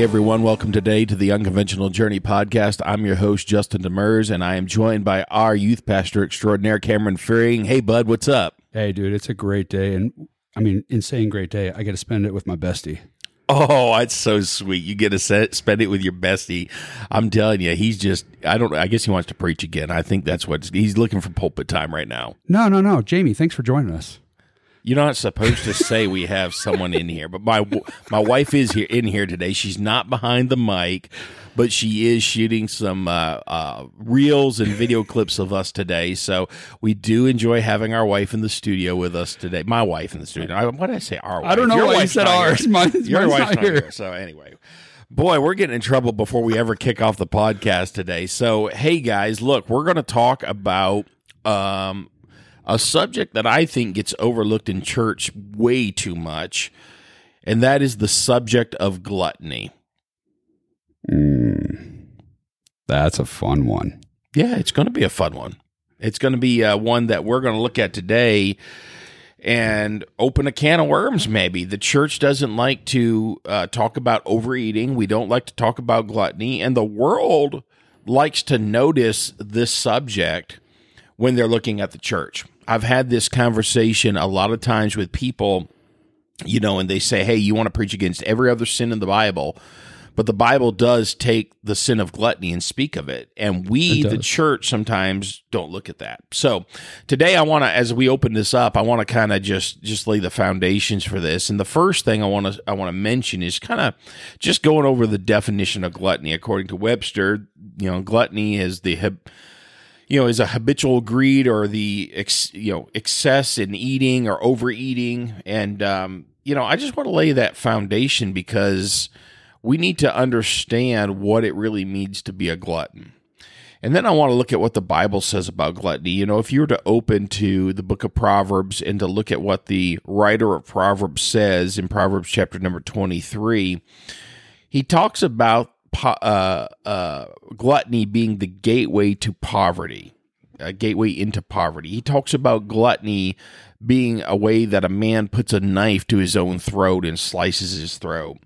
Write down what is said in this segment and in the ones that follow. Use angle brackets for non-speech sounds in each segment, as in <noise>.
Hey everyone, welcome today to the Unconventional Journey podcast. I'm your host, Justin Demers, and I am joined by our youth pastor extraordinaire, Cameron Fearing. Hey bud, what's up? Hey dude, it's a great day. And I mean, insane great day. I get to spend it with my bestie. Oh, that's so sweet. You get to set, spend it with your bestie. I'm telling you, he's just, I don't, I guess he wants to preach again. I think that's what he's looking for pulpit time right now. No, no, no. Jamie, thanks for joining us. You're not supposed to say we have someone in here, but my my wife is here in here today. She's not behind the mic, but she is shooting some uh, uh, reels and video clips of us today. So we do enjoy having our wife in the studio with us today. My wife in the studio. I, what did I say? Our wife. I don't know Your why you said ours. <laughs> Mine- Your mine's wife's not not here. here. So anyway. Boy, we're getting in trouble before we ever kick off the podcast today. So, hey guys, look, we're going to talk about um, a subject that I think gets overlooked in church way too much, and that is the subject of gluttony. Mm, that's a fun one. Yeah, it's going to be a fun one. It's going to be uh, one that we're going to look at today and open a can of worms, maybe. The church doesn't like to uh, talk about overeating. We don't like to talk about gluttony. And the world likes to notice this subject when they're looking at the church. I've had this conversation a lot of times with people, you know, and they say, hey, you want to preach against every other sin in the Bible. But the Bible does take the sin of gluttony and speak of it. And we, It the church, sometimes don't look at that. So today I want to, as we open this up, I want to kind of just, just lay the foundations for this. And the first thing I want to, I want to mention is kind of just going over the definition of gluttony. According to Webster, you know, gluttony is the, hab- you know, is a habitual greed or the ex, you know excess in eating or overeating, and um, you know, I just want to lay that foundation because we need to understand what it really means to be a glutton. And then I want to look at what the Bible says about gluttony. You know, if you were to open to the book of Proverbs and to look at what the writer of Proverbs says in Proverbs chapter number 23, he talks about po- uh, uh, gluttony being the gateway to poverty, a gateway into poverty. He talks about gluttony being a way that a man puts a knife to his own throat and slices his throat.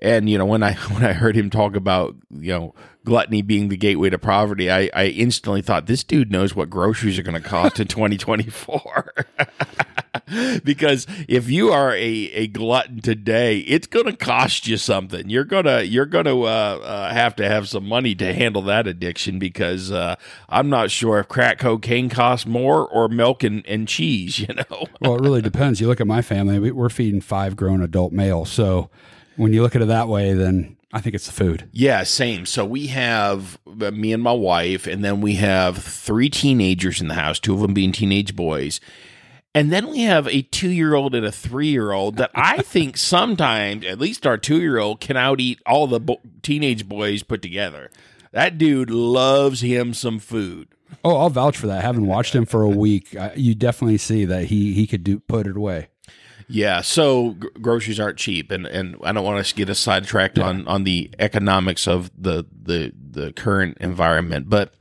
And you know, when I <laughs> when I heard him talk about you know gluttony being the gateway to poverty, I, I instantly thought this dude knows what groceries are going to cost in <laughs> 2024. <laughs> <laughs> because if you are a, a glutton today, it's going to cost you something. You're gonna you're gonna uh, uh, have to have some money to handle that addiction because uh, I'm not sure if crack cocaine costs more or milk and, and cheese. <laughs> You know. Well, it really depends. You look at my family, we- we're feeding five grown adult males. So when you look at it that way, then I think it's the food. Yeah, same. So we have uh, me and my wife, and then we have three teenagers in the house, two of them being teenage boys. And then we have a two year old and a three year old that I <laughs> think sometimes, at least our two year old, can out eat all the bo- teenage boys put together. That dude loves him some food. Oh, I'll vouch for that. Having watched him for a <laughs> week, you definitely see that he he could do put it away. Yeah, so gr- groceries aren't cheap, and, and I don't want us to get us sidetracked on, on the economics of the, the the current environment, but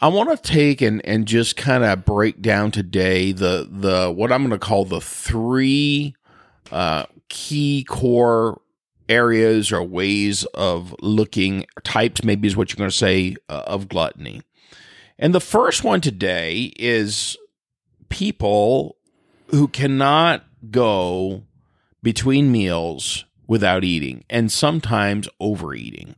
I want to take and, and just kind of break down today the the what I'm going to call the three uh, key core areas or ways of looking types maybe is what you're going to say uh, of gluttony. And the first one today is people who cannot go between meals without eating and sometimes overeating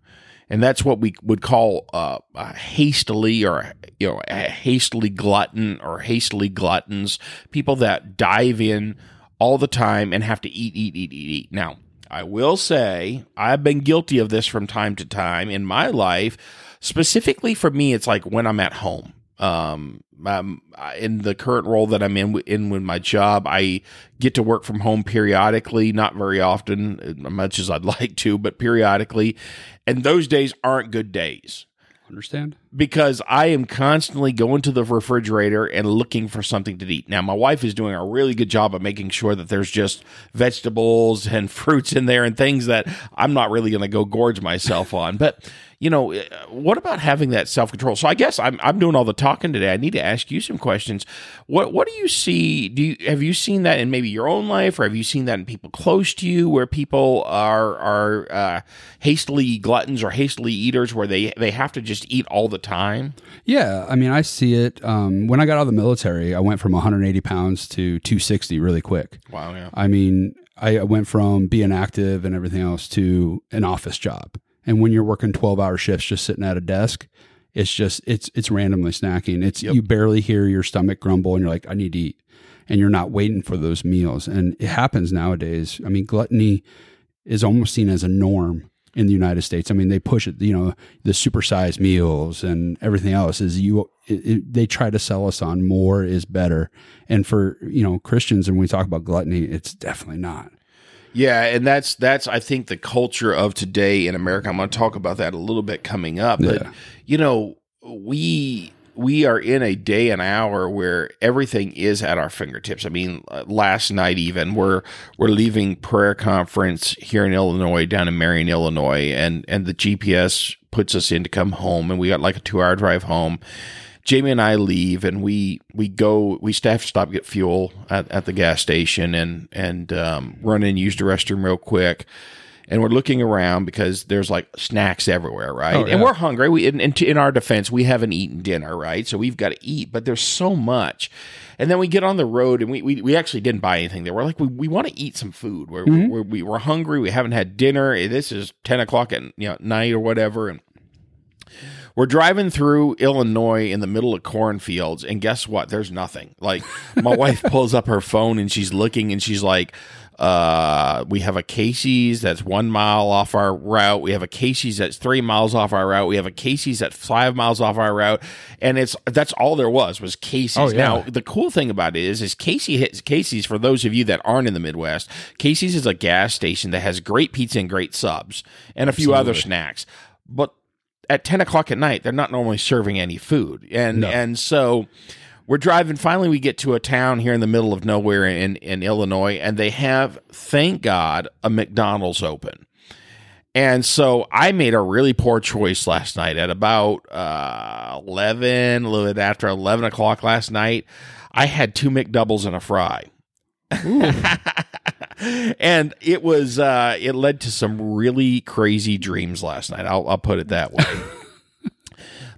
and that's what we would call uh, a hastily or you know hastily glutton or hastily gluttons people that dive in all the time and have to eat eat eat eat eat. Now i will say i've been guilty of this from time to time in my life. Specifically for me it's like when i'm at home um, um, in the current role that I'm in in with my job, I get to work from home periodically, not very often, as much as I'd <laughs> like to, but periodically. And those days aren't good days. Understand? Because I am constantly going to the refrigerator and looking for something to eat. Now, my wife is doing a really good job of making sure that there's just vegetables and <laughs> fruits in there and things that I'm not really going to go gorge myself on. But you know, uh, what about having that self control? So I guess I'm I'm doing all the talking today. I need to ask you some questions. What what do you see? Do you have you seen that in maybe your own life, or have you seen that in people close to you, where people are are uh, hastily gluttons or hastily eaters, where they they have to just eat all the time? Yeah, I mean, I see it. Um, when I got out of the military, I went from 180 pounds to 260 really quick. Wow. Yeah. I mean, I went from being active and everything else to an office job. And when you're working 12 hour shifts just sitting at a desk, it's just it's it's randomly snacking. It's yep. you barely hear your stomach grumble and you're like, I need to eat. And you're not waiting for those meals. And it happens nowadays. I mean, gluttony is almost seen as a norm in the United States. I mean, they push it, you know, the supersized meals and everything else is you, it, it, they try to sell us on more is better. And for, you know, Christians, and we talk about gluttony, it's definitely not. Yeah, and that's that's I think the culture of today in America. I'm going to talk about that a little bit coming up, but yeah. you know, we we are in a day and hour where everything is at our fingertips. I mean, uh, last night even we're we're leaving prayer conference here in Illinois down in Marion, Illinois, and and the GPS puts us in to come home, and we got like a two hour drive home Jamie and I leave and we we go we to stop get fuel at, at the gas station and and um, run in use the restroom real quick and we're looking around because there's like snacks everywhere, right? Oh, yeah. And we're hungry. We in, in, in, our defense, we haven't eaten dinner, right? So we've got to eat, but there's so much. And then we get on the road and we we, we actually didn't buy anything there. We're like, we, we want to eat some food. We're, mm-hmm. we're, we, we're hungry. We haven't had dinner. This is 10 o'clock at you know, night or whatever. And we're driving through Illinois in the middle of cornfields, and guess what? There's nothing. Like my <laughs> wife pulls up her phone and she's looking, and she's like, uh, we have a Casey's that's one mile off our route. We have a Casey's that's three miles off our route. We have a Casey's that's five miles off our route, and it's that's all there was was Casey's. Oh, yeah. Now the cool thing about it is, is Casey hits Casey's for those of you that aren't in the Midwest. Casey's is a gas station that has great pizza and great subs and a few other snacks, but at 10 o'clock at night, they're not normally serving any food. And, no. and so we're driving. Finally, we get to a town here in the middle of nowhere in, in Illinois, and they have, thank God, a McDonald's open. And so I made a really poor choice last night at about uh, 11, a little bit after 11 o'clock last night. I had two McDoubles and a fry. <laughs> and it was uh, it led to some really crazy dreams last night. I'll, I'll put it that way.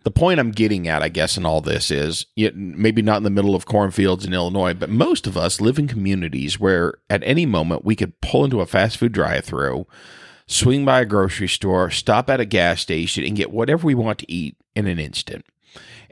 The point I'm getting at, I guess, in all this is maybe not in the middle of cornfields in Illinois, but most of us live in communities where at any moment we could pull into a fast food drive through, swing by a grocery store, stop at a gas station, and get whatever we want to eat in an instant.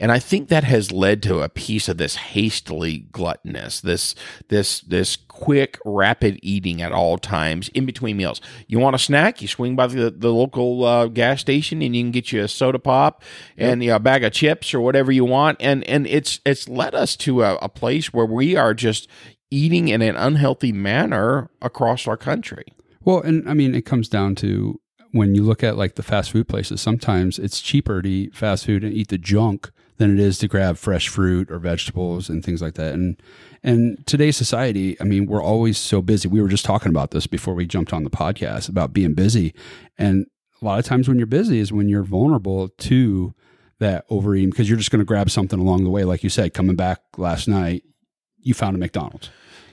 And I think that has led to a piece of this hastily gluttonous, this this this quick, rapid eating at all times in between meals. You want a snack? You swing by the, the local uh, gas station and you can get you a soda pop and you know, a bag of chips or whatever you want. And and it's it's led us to a, a place where we are just eating in an unhealthy manner across our country. Well, and I mean, it comes down to when you look at like the fast food places, sometimes it's cheaper to eat fast food and eat the junk than it is to grab fresh fruit or vegetables and things like that. And and today's society, I mean, we're always so busy. We were just talking about this before we jumped on the podcast about being busy. And a lot of times when you're busy is when you're vulnerable to that overeating because you're just going to grab something along the way. Like you said, coming back last night, you found a McDonald's.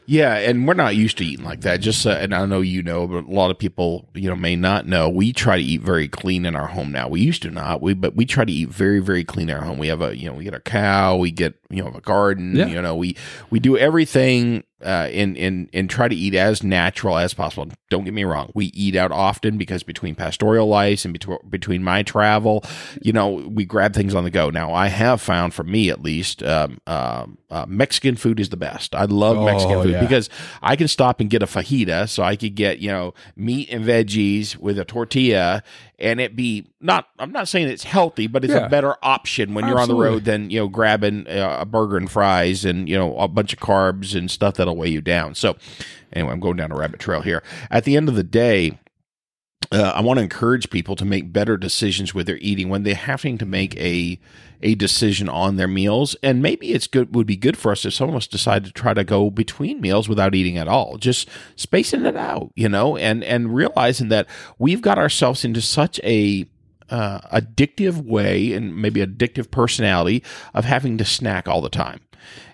Yeah, and we're not used to eating like that. Just uh, and I know you know, but a lot of people you know may not know. We try to eat very clean in our home now. We used to not. We but we try to eat very very clean in our home. We have a you know we get a cow. We get you know a garden. Yeah. You know we we do everything uh, and and and try to eat as natural as possible. Don't get me wrong, we eat out often because between pastoral life and between between my travel, you know, we grab things on the go. Now, I have found, for me at least, um, uh, uh, Mexican food is the best. I love oh, Mexican food yeah. because I can stop and get a fajita, so I could get you know meat and veggies with a tortilla, and it be not i'm not saying it's healthy but it's yeah. a better option when you're on the road than you know grabbing uh, a burger and fries and you know a bunch of carbs and stuff that'll weigh you down so anyway i'm going down a rabbit trail here at the end of the day uh, I want to encourage people to make better decisions with their eating when they're having to make a a decision on their meals. And maybe it's good would be good for us if some of us decide to try to go between meals without eating at all, just spacing it out, you know, and and realizing that we've got ourselves into such a uh, addictive way and maybe addictive personality of having to snack all the time,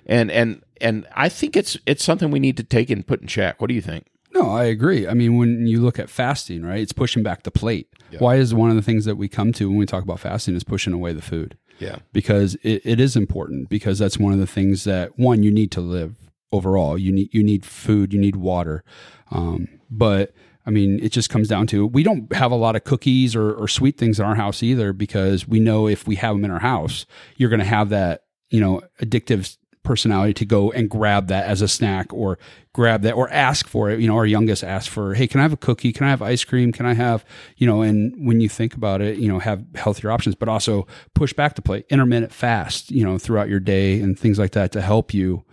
and and and I think it's it's something we need to take and put in check. What do you think? No, I agree. I mean, when you look at fasting, right, it's pushing back the plate. Yeah. Why is one of the things that we come to when we talk about fasting is pushing away the food? Yeah. Because it, it is important because that's one of the things that one you need to live overall. You need you need food, you need water. Um, but I mean, it just comes down to we don't have a lot of cookies or, or sweet things in our house either because we know if we have them in our house, you're going to have that you know addictive personality to go and grab that as a snack or grab that or ask for it. You know, our youngest asked for, Hey, can I have a cookie? Can I have ice cream? Can I have, you know, and when you think about it, you know, have healthier options, but also push back to play intermittent fast, you know, throughout your day and things like that to help you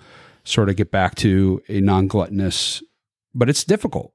sort of get back to a non gluttonous, but it's difficult.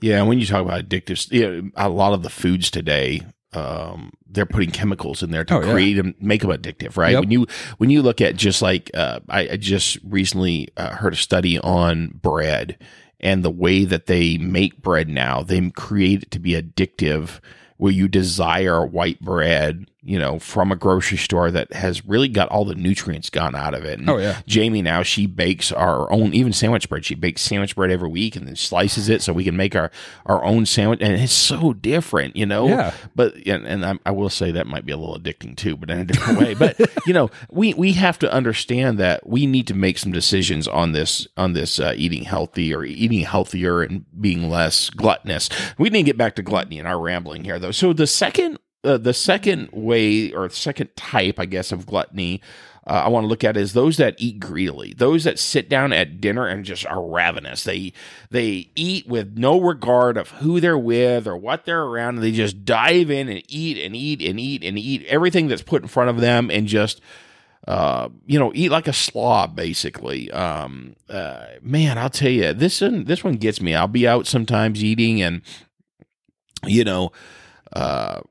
Yeah. When you talk about addictive, know, a lot of the foods today, um, they're putting chemicals in there to oh, create yeah. and make them addictive, right? Yep. When you when you look at just like uh, I, I, just recently uh, heard a study on bread and the way that they make bread now, they create it to be addictive, where you desire white bread you know, from a grocery store that has really got all the nutrients gone out of it. And oh yeah. Jamie now she bakes our own even sandwich bread. She bakes sandwich bread every week and then slices it so we can make our our own sandwich. And it's so different, you know. Yeah. But and, and I, I will say that might be a little addicting too, but in a different way. But <laughs> you know, we we have to understand that we need to make some decisions on this on this uh, eating healthy or eating healthier and being less gluttonous. We need to get back to gluttony in our rambling here though. So the second uh, the second way or second type, I guess, of gluttony uh, I want to look at is those that eat greedily, those that sit down at dinner and just are ravenous. They they eat with no regard of who they're with or what they're around, and they just dive in and eat and eat and eat and eat everything that's put in front of them and just uh, you know, eat like a slob, basically. Um, uh, man, I'll tell you, this one, this one gets me. I'll be out sometimes eating, and you know, uh,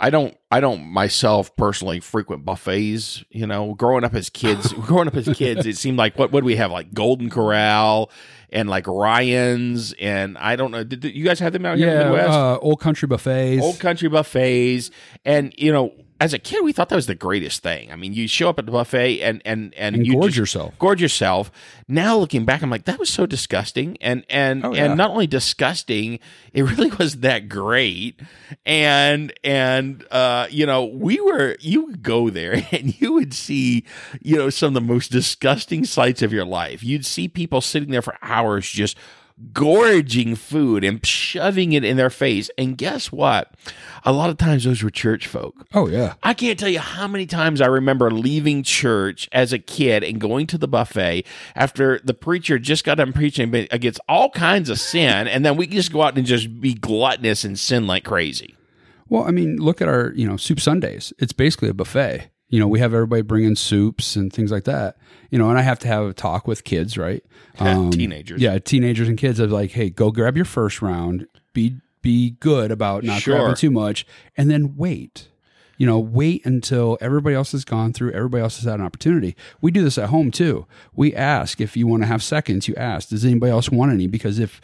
I don't I don't myself personally frequent buffets. You know, growing up as kids, <laughs> growing up as kids, it seemed like what would we have like Golden Corral and like Ryan's and I don't know. Did, did you guys have them out here yeah, in the Midwest? Uh, old country buffets, old country buffets, and you know as a kid, we thought that was the greatest thing. I mean, you show up at the buffet and and and, and you gorge yourself, gorge yourself. Now looking back, I'm like, that was so disgusting, and and oh, yeah. and not only disgusting, it really <laughs> was that great. And and uh, you know, we were you would go there <laughs> and you would see, you know, some of the most disgusting sights of your life. You'd see people sitting there for hours just gorging food and shoving it in their face. And guess what? A lot of times those were church folk. Oh, yeah. I can't tell you how many times I remember leaving church as a kid and going to the buffet after the preacher just got done preaching against all kinds of sin. And then we just go out and just be gluttonous and sin like crazy. Well, I mean, look at our, you know, soup Sundays. It's basically a buffet. You know, we have everybody bring in soups and things like that. You know, and I have to have a talk with kids, right? <laughs> Um, teenagers. Yeah, teenagers and kids. Of like, hey, go grab your first round. Be be good about not sure. grabbing too much, and then wait. You know, wait until everybody else has gone through. Everybody else has had an opportunity. We do this at home too. We ask if you want to have seconds. You ask, does anybody else want any? Because if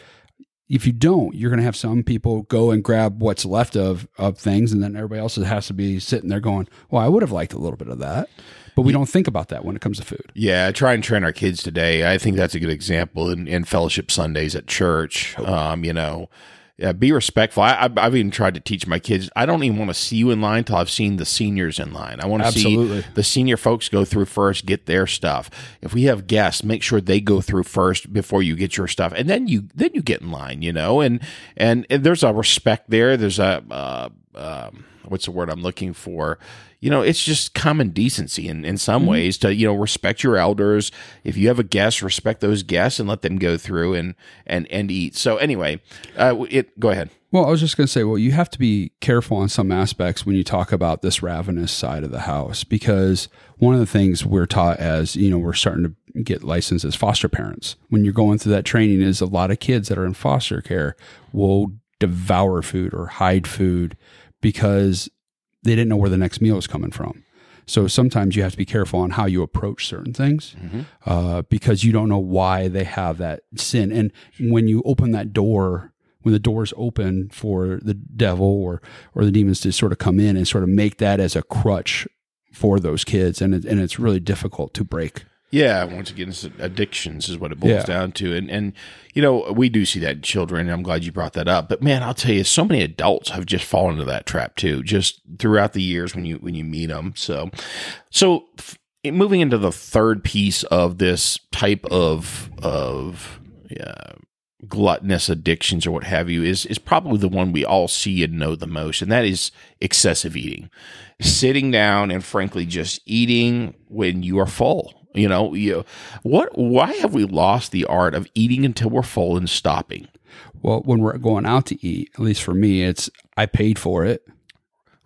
if you don't, you're going to have some people go and grab what's left of of things, and then everybody else has to be sitting there going, "Well, I would have liked a little bit of that." But we don't think about that when it comes to food. Yeah, I try and train our kids today. I think that's a good example in, in fellowship Sundays at church. Um, you know, yeah, be respectful. I, have I've even tried to teach my kids. I don't even want to see you in line till I've seen the seniors in line. I want to see the senior folks go through first, get their stuff. If we have guests, make sure they go through first before you get your stuff, and then you then you get in line. You know, and and, and there's a respect there. There's a uh, um, what's the word I'm looking for? you know, it's just common decency in, in some mm-hmm. ways to, you know, respect your elders. If you have a guest, respect those guests and let them go through and, and, and eat. So anyway, uh, it, go ahead. Well, I was just going to say, well, you have to be careful on some aspects when you talk about this ravenous side of the house, because one of the things we're taught as, you know, we're starting to get licensed as foster parents. When you're going through that training is a lot of kids that are in foster care will devour food or hide food because they didn't know where the next meal was coming from. So sometimes you have to be careful on how you approach certain things Mm-hmm. uh, because you don't know why they have that sin. And when you open that door, when the door's open for the devil or or the demons to sort of come in and sort of make that as a crutch for those kids, and it, and it's really difficult to break. Yeah, once again, it's addictions is what it boils Yeah. down to, and and you know we do see that in children. And I'm glad you brought that up. But man, I'll tell you, so many adults have just fallen into that trap too, just throughout the years when you when you meet them. So, so f- moving into the third piece of this type of of yeah, gluttonous addictions or what have you is is probably the one we all see and know the most, and that is excessive eating, sitting down and frankly just eating when you are full. You know, you what? Why have we lost the art of eating until we're full and stopping? Well, when we're going out to eat, at least for me, it's I paid for it.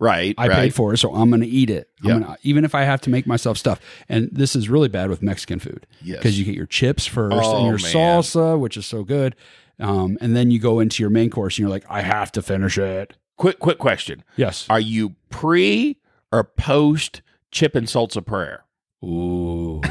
Right, I right. paid for it, so I'm going to eat it. I'm Yeah. gonna, even if I have to make myself stuff. And this is really bad with Mexican food Yes. because you get your chips first Oh, and your man. salsa, which is so good. Um, and then you go into your main course and you're like, I have to finish it. quick, quick question: Yes. Are you pre or post chip and salsa prayer? Ooh.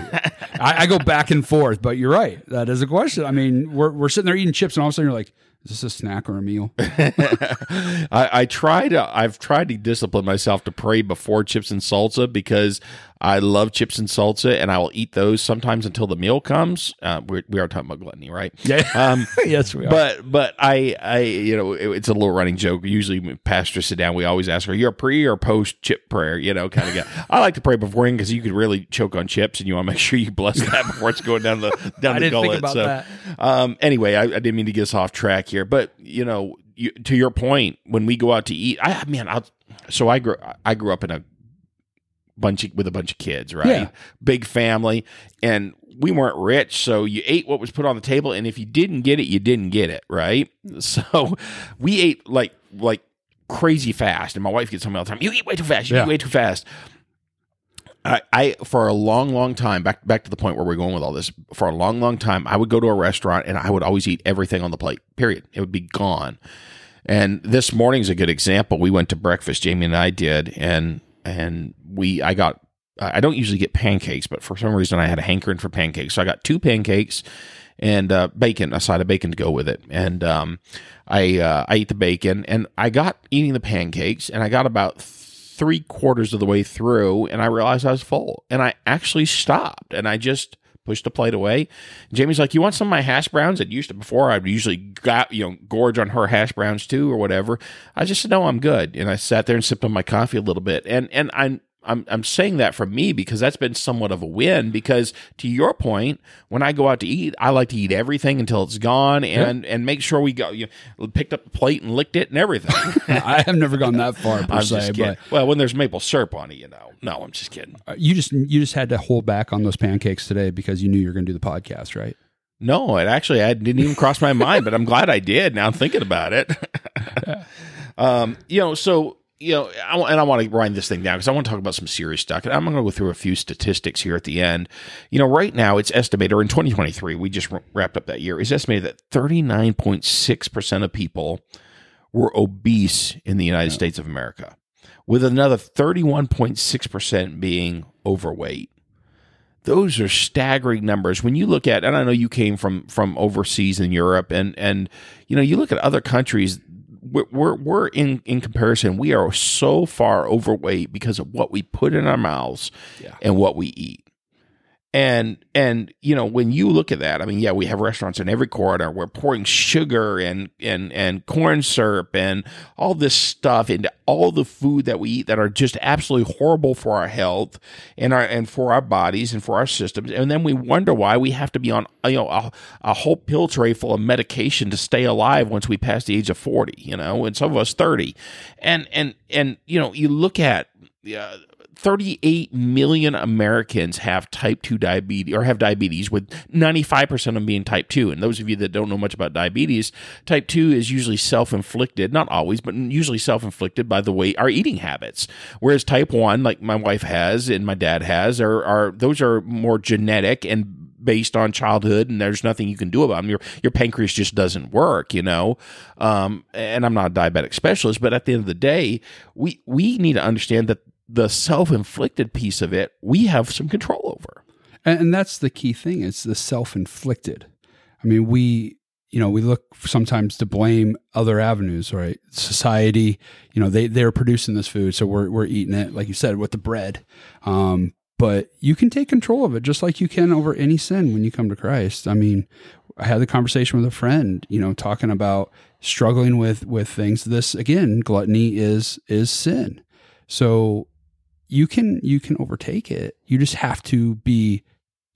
I, I go back and forth, but you're right. That is a question. I mean, we're, we're sitting there eating chips, and all of a sudden you're like, is this a snack or a meal? <laughs> I, I try to. I've tried to discipline myself to pray before chips and salsa because I love chips and salsa, and I will eat those sometimes until the meal comes. Uh, we're, we are talking about gluttony, right? Yeah. Um, <laughs> yes, we are. but but I I you know it- it's a little running joke. Usually, when pastors sit down, we always ask, "Are you a pre or post chip prayer?" You know, kind of guy. <laughs> I like to pray beforehand because you could really choke on chips, and you want to make sure you bless that <laughs> before it's going down the down I the didn't think gullet. about so, that. um, anyway, I, I didn't mean to get us off track here, but you know, you, to your point, when we go out to eat, I man, I so I grew I grew up in a bunch of, with a bunch of kids, right? Yeah. Big family, and we weren't rich, so you ate what was put on the table, and if you didn't get it, you didn't get it, right? <laughs> So we ate like like crazy fast, and my wife gets on me all the time. You eat way too fast. You Yeah. eat way too fast. I, I for a long, long time back back to the point where we're going with all this. For a long, long time, I would go to a restaurant and I would always eat everything on the plate. Period. It would be gone. And this morning's a good example. We went to breakfast, Jamie and I did, and and we I got I don't usually get pancakes, but for some reason I had a hankering for pancakes, so I got two pancakes and uh, bacon, a side of bacon to go with it. And um, I uh, I ate the bacon, and I got eating the pancakes, and I got about three quarters of the way through, and I realized I was full, and I actually stopped, and I just pushed the plate away. Jamie's like, "You want some of my hash browns?" It used to before I'd usually got you know gorge on her hash browns too or whatever. I just said, "No, I'm good," and I sat there and sipped on my coffee a little bit, and and I'm. I'm, I'm saying that for me because that's been somewhat of a win. Because to your point, when I go out to eat, I like to eat everything until it's gone and, and make sure we go. You know, picked up the plate and licked it and everything. <laughs> I have never gone that far per <laughs> I'm se, but Well, when there's maple syrup on it, you know. No, I'm just kidding. uh, you just you just had to hold back on those pancakes today because you knew you were going to do the podcast, right? No, it actually I didn't even cross my mind, but I'm glad I did. Now I'm thinking about it. <laughs> um, you know, so you know, I, and I want to wind this thing down because I want to talk about some serious stuff. And I'm going to go through a few statistics here at the end. You know, right now it's estimated, or in 2023, we just wrapped up that year. It's estimated that 39.6 percent of people were obese in the United States of America, with another 31.6 percent being overweight those are staggering numbers when you look at and i know you came from from overseas in europe and and you know you look at other countries we're we're, we're in in comparison we are so far overweight because of what we put in our mouths Yeah. and what we eat and and you know when you look at that i mean yeah we have restaurants in every corner we're pouring sugar and and and corn syrup and all this stuff into all the food that we eat that are just absolutely horrible for our health and our and for our bodies and for our systems. And then we wonder why we have to be on you know a, a whole pill tray full of medication to stay alive once we pass the age of 40 you know and some of us 30 and and and you know you look at uh, 38 million Americans have type 2 diabetes or have diabetes, with 95% of them being type 2. And those of you that don't know much about diabetes, type 2 is usually self inflicted, not always, but usually self inflicted by the way our eating habits. Whereas type 1, like my wife has and my dad has, are, are those are more genetic and based on childhood, and there's nothing you can do about them. Your your pancreas just doesn't work, you know. Um, and I'm not a diabetic specialist, but at the end of the day, we we need to understand that the self inflicted piece of it, we have some control over. And, that's the key thing. It's the self inflicted. I mean, we you know, we look sometimes to blame other avenues, right? Society, you know, they they're producing this food, so we're we're eating it, like you said, with the bread. Um, but you can take control of it just like you can over any sin when you come to Christ. I mean, I had the conversation with a friend, you know, talking about struggling with with things. This again, gluttony is is sin. So you can you can overtake it. You just have to be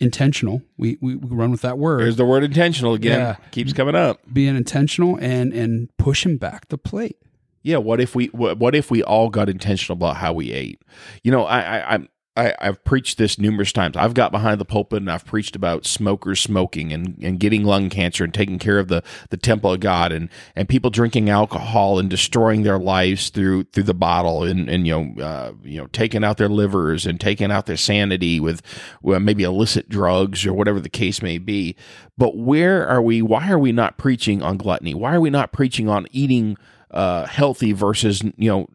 intentional. We, we, we run with that word. There's the word intentional again. Yeah. Keeps coming up. Being intentional and and pushing back the plate. Yeah. What if we what if we all got intentional about how we ate? You know, I, I I'm I, have preached this numerous times. I've got behind the pulpit and I've preached about smokers smoking and, and getting lung cancer and taking care of the, the temple of God and, and people drinking alcohol and destroying their lives through through the bottle and, and you know uh, you know taking out their livers and taking out their sanity with well, maybe illicit drugs or whatever the case may be. But where are we? Why are we not preaching on gluttony? Why are we not preaching on eating? Uh, healthy versus you know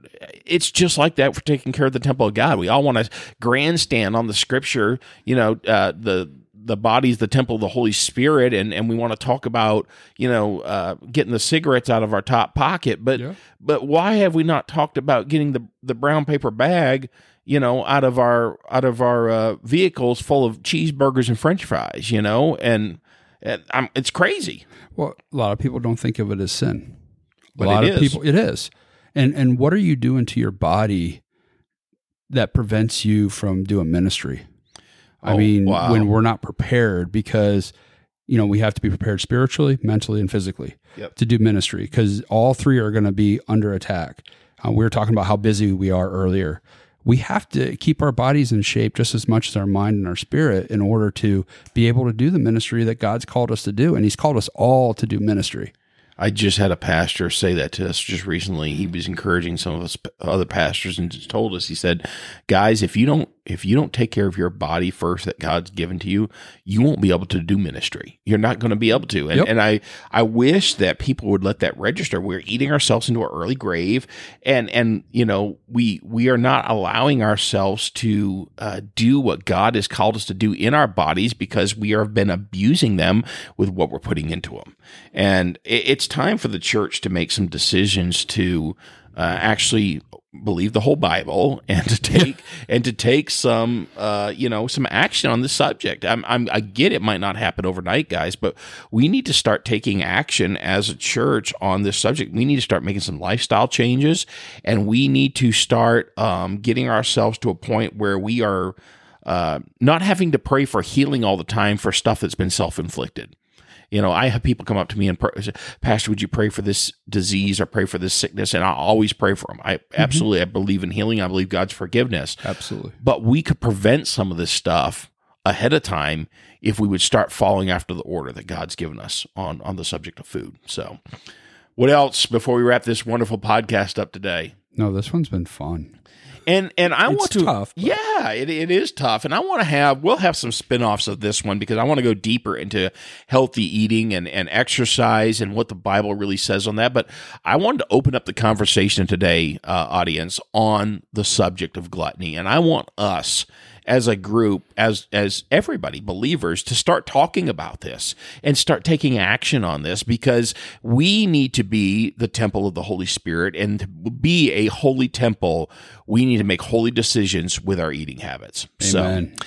it's just like that for taking care of the temple of God. We all want to grandstand on the scripture, you know, uh, the the body's the temple of the Holy Spirit, and, and we want to talk about you know uh, getting the cigarettes out of our top pocket, but yeah. but why have we not talked about getting the the brown paper bag you know out of our out of our uh, vehicles full of cheeseburgers and French fries, you know, and, and it's crazy. Well, a lot of people don't think of it as sin. But a lot of is. people, it is. And and what are you doing to your body that prevents you from doing ministry? I oh, mean, wow. when we're not prepared, because you know we have to be prepared spiritually, mentally, and physically yep. to do ministry, because all three are going to be under attack. Uh, we were talking about how busy we are earlier. We have to keep our bodies in shape just as much as our mind and our spirit in order to be able to do the ministry that God's called us to do. And He's called us all to do ministry. I just had a pastor say that to us just recently. He was encouraging some of us other pastors and just told us, he said, guys, if you don't if you don't take care of your body first that God's given to you, you won't be able to do ministry. You're not going to be able to. And, yep. and I, I wish that people would let that register. We're eating ourselves into an early grave, and and you know we we are not allowing ourselves to uh, do what God has called us to do in our bodies because we have been abusing them with what we're putting into them. And it, it's time for the church to make some decisions to uh, actually believe the whole Bible and to take and to take some uh, you know some action on the subject. I'm, I'm, i get it might not happen overnight, guys, but we need to start taking action as a church on this subject. We need to start making some lifestyle changes, and we need to start um, getting ourselves to a point where we are uh, not having to pray for healing all the time for stuff that's been self inflicted. You know, I have people come up to me and say, Pastor, would you pray for this disease or pray for this sickness? And I always pray for them. I mm-hmm. absolutely, I believe in healing. I believe God's forgiveness. Absolutely. But we could prevent some of this stuff ahead of time if we would start following after the order that God's given us on on the subject of food. So, what else before we wrap this wonderful podcast up today? No, this one's been fun and and I it's want to tough, yeah it, it is tough. And I want to have we'll have some spin-offs of this one because I want to go deeper into healthy eating and and exercise and what the Bible really says on that. But I wanted to open up the conversation today uh, audience on the subject of gluttony. And I want us as a group, as as everybody, believers, to start talking about this and start taking action on this because we need to be the temple of the Holy Spirit and to be a holy temple. We need to make holy decisions with our eating habits. Amen. So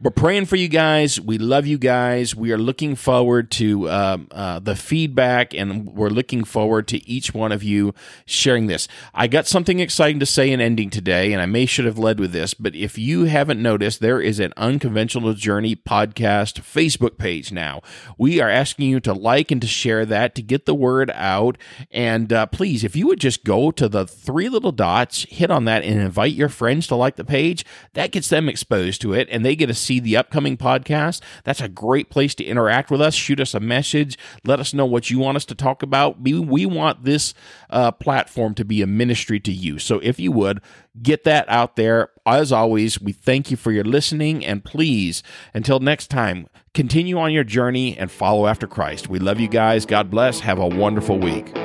we're praying for you guys. We love you guys. We are looking forward to um, uh, the feedback, and we're looking forward to each one of you sharing this. I got something exciting to say in ending today, and I may should have led with this, but if you haven't noticed, there is an Unconventional Journey podcast Facebook page now. We are asking you to like and to share that to get the word out. And uh, please, if you would just go to the three little dots, hit on that, and invite your friends to like the page, that gets them exposed to it, and they get to see see the upcoming podcast, that's a great place to interact with us. Shoot us a message. Let us know what you want us to talk about. We, we want this uh, platform to be a ministry to you. So if you would, get that out there. As always, we thank you for your listening. And please, until next time, continue on your journey and follow after Christ. We love you guys. God bless. Have a wonderful week.